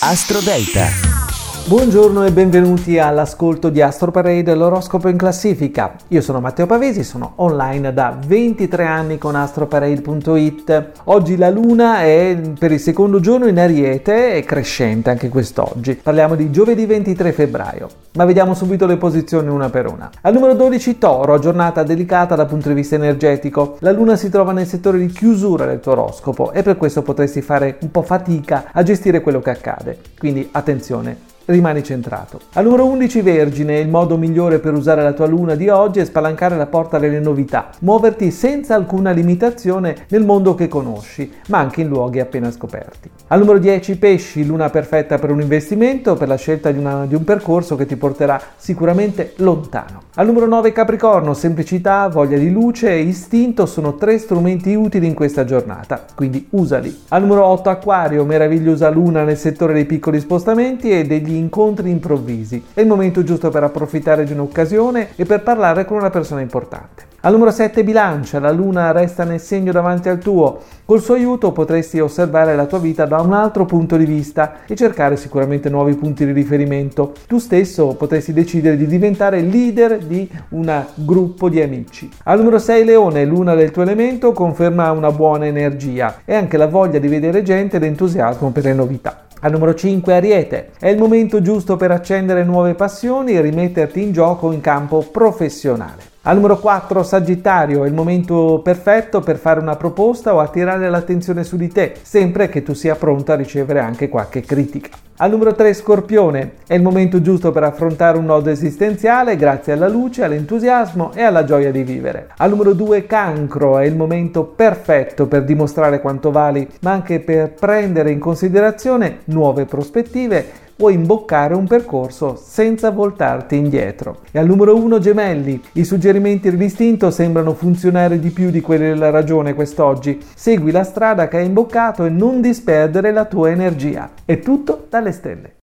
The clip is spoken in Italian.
Astro Delta. Buongiorno e benvenuti all'ascolto di Astro Parade, l'oroscopo in classifica. Io sono Matteo Pavesi, sono online da 23 anni con astroparade.it. Oggi la luna è per il secondo giorno in Ariete e crescente anche quest'oggi. Parliamo di giovedì 23 febbraio, ma vediamo subito le posizioni una per una. Al numero 12 Toro, giornata delicata dal punto di vista energetico. La luna si trova nel settore di chiusura del tuo oroscopo e per questo potresti fare un po' fatica a gestire quello che accade. Quindi attenzione, rimani centrato. Al numero 11 Vergine, il modo migliore per usare la tua luna di oggi è spalancare la porta delle novità, muoverti senza alcuna limitazione nel mondo che conosci, ma anche in luoghi appena scoperti. Al numero 10 Pesci, luna perfetta per un investimento, per la scelta di, una, di un percorso che ti porterà sicuramente lontano. Al numero 9 Capricorno, semplicità, voglia di luce e istinto sono tre strumenti utili in questa giornata, quindi usali. Al numero 8 Acquario, meravigliosa luna nel settore dei piccoli spostamenti e degli incontri improvvisi. È il momento giusto per approfittare di un'occasione e per parlare con una persona importante. Al numero 7 bilancia, la luna resta nel segno davanti al tuo. Col suo aiuto potresti osservare la tua vita da un altro punto di vista e cercare sicuramente nuovi punti di riferimento. Tu stesso potresti decidere di diventare leader di un gruppo di amici. Al numero 6 leone, luna del tuo elemento, conferma una buona energia e anche la voglia di vedere gente ed entusiasmo per le novità. Al numero 5 Ariete. È il momento giusto per accendere nuove passioni e rimetterti in gioco in campo professionale. Al numero 4 Sagittario, è il momento perfetto per fare una proposta o attirare l'attenzione su di te, sempre che tu sia pronto a ricevere anche qualche critica. Al numero 3 Scorpione, è il momento giusto per affrontare un nodo esistenziale grazie alla luce, all'entusiasmo e alla gioia di vivere. Al numero 2 Cancro, è il momento perfetto per dimostrare quanto vali, ma anche per prendere in considerazione nuove prospettive puoi imboccare un percorso senza voltarti indietro. E al numero 1 gemelli, i suggerimenti dell'istinto sembrano funzionare di più di quelli della ragione quest'oggi. Segui la strada che hai imboccato e non disperdere la tua energia. È tutto dalle stelle.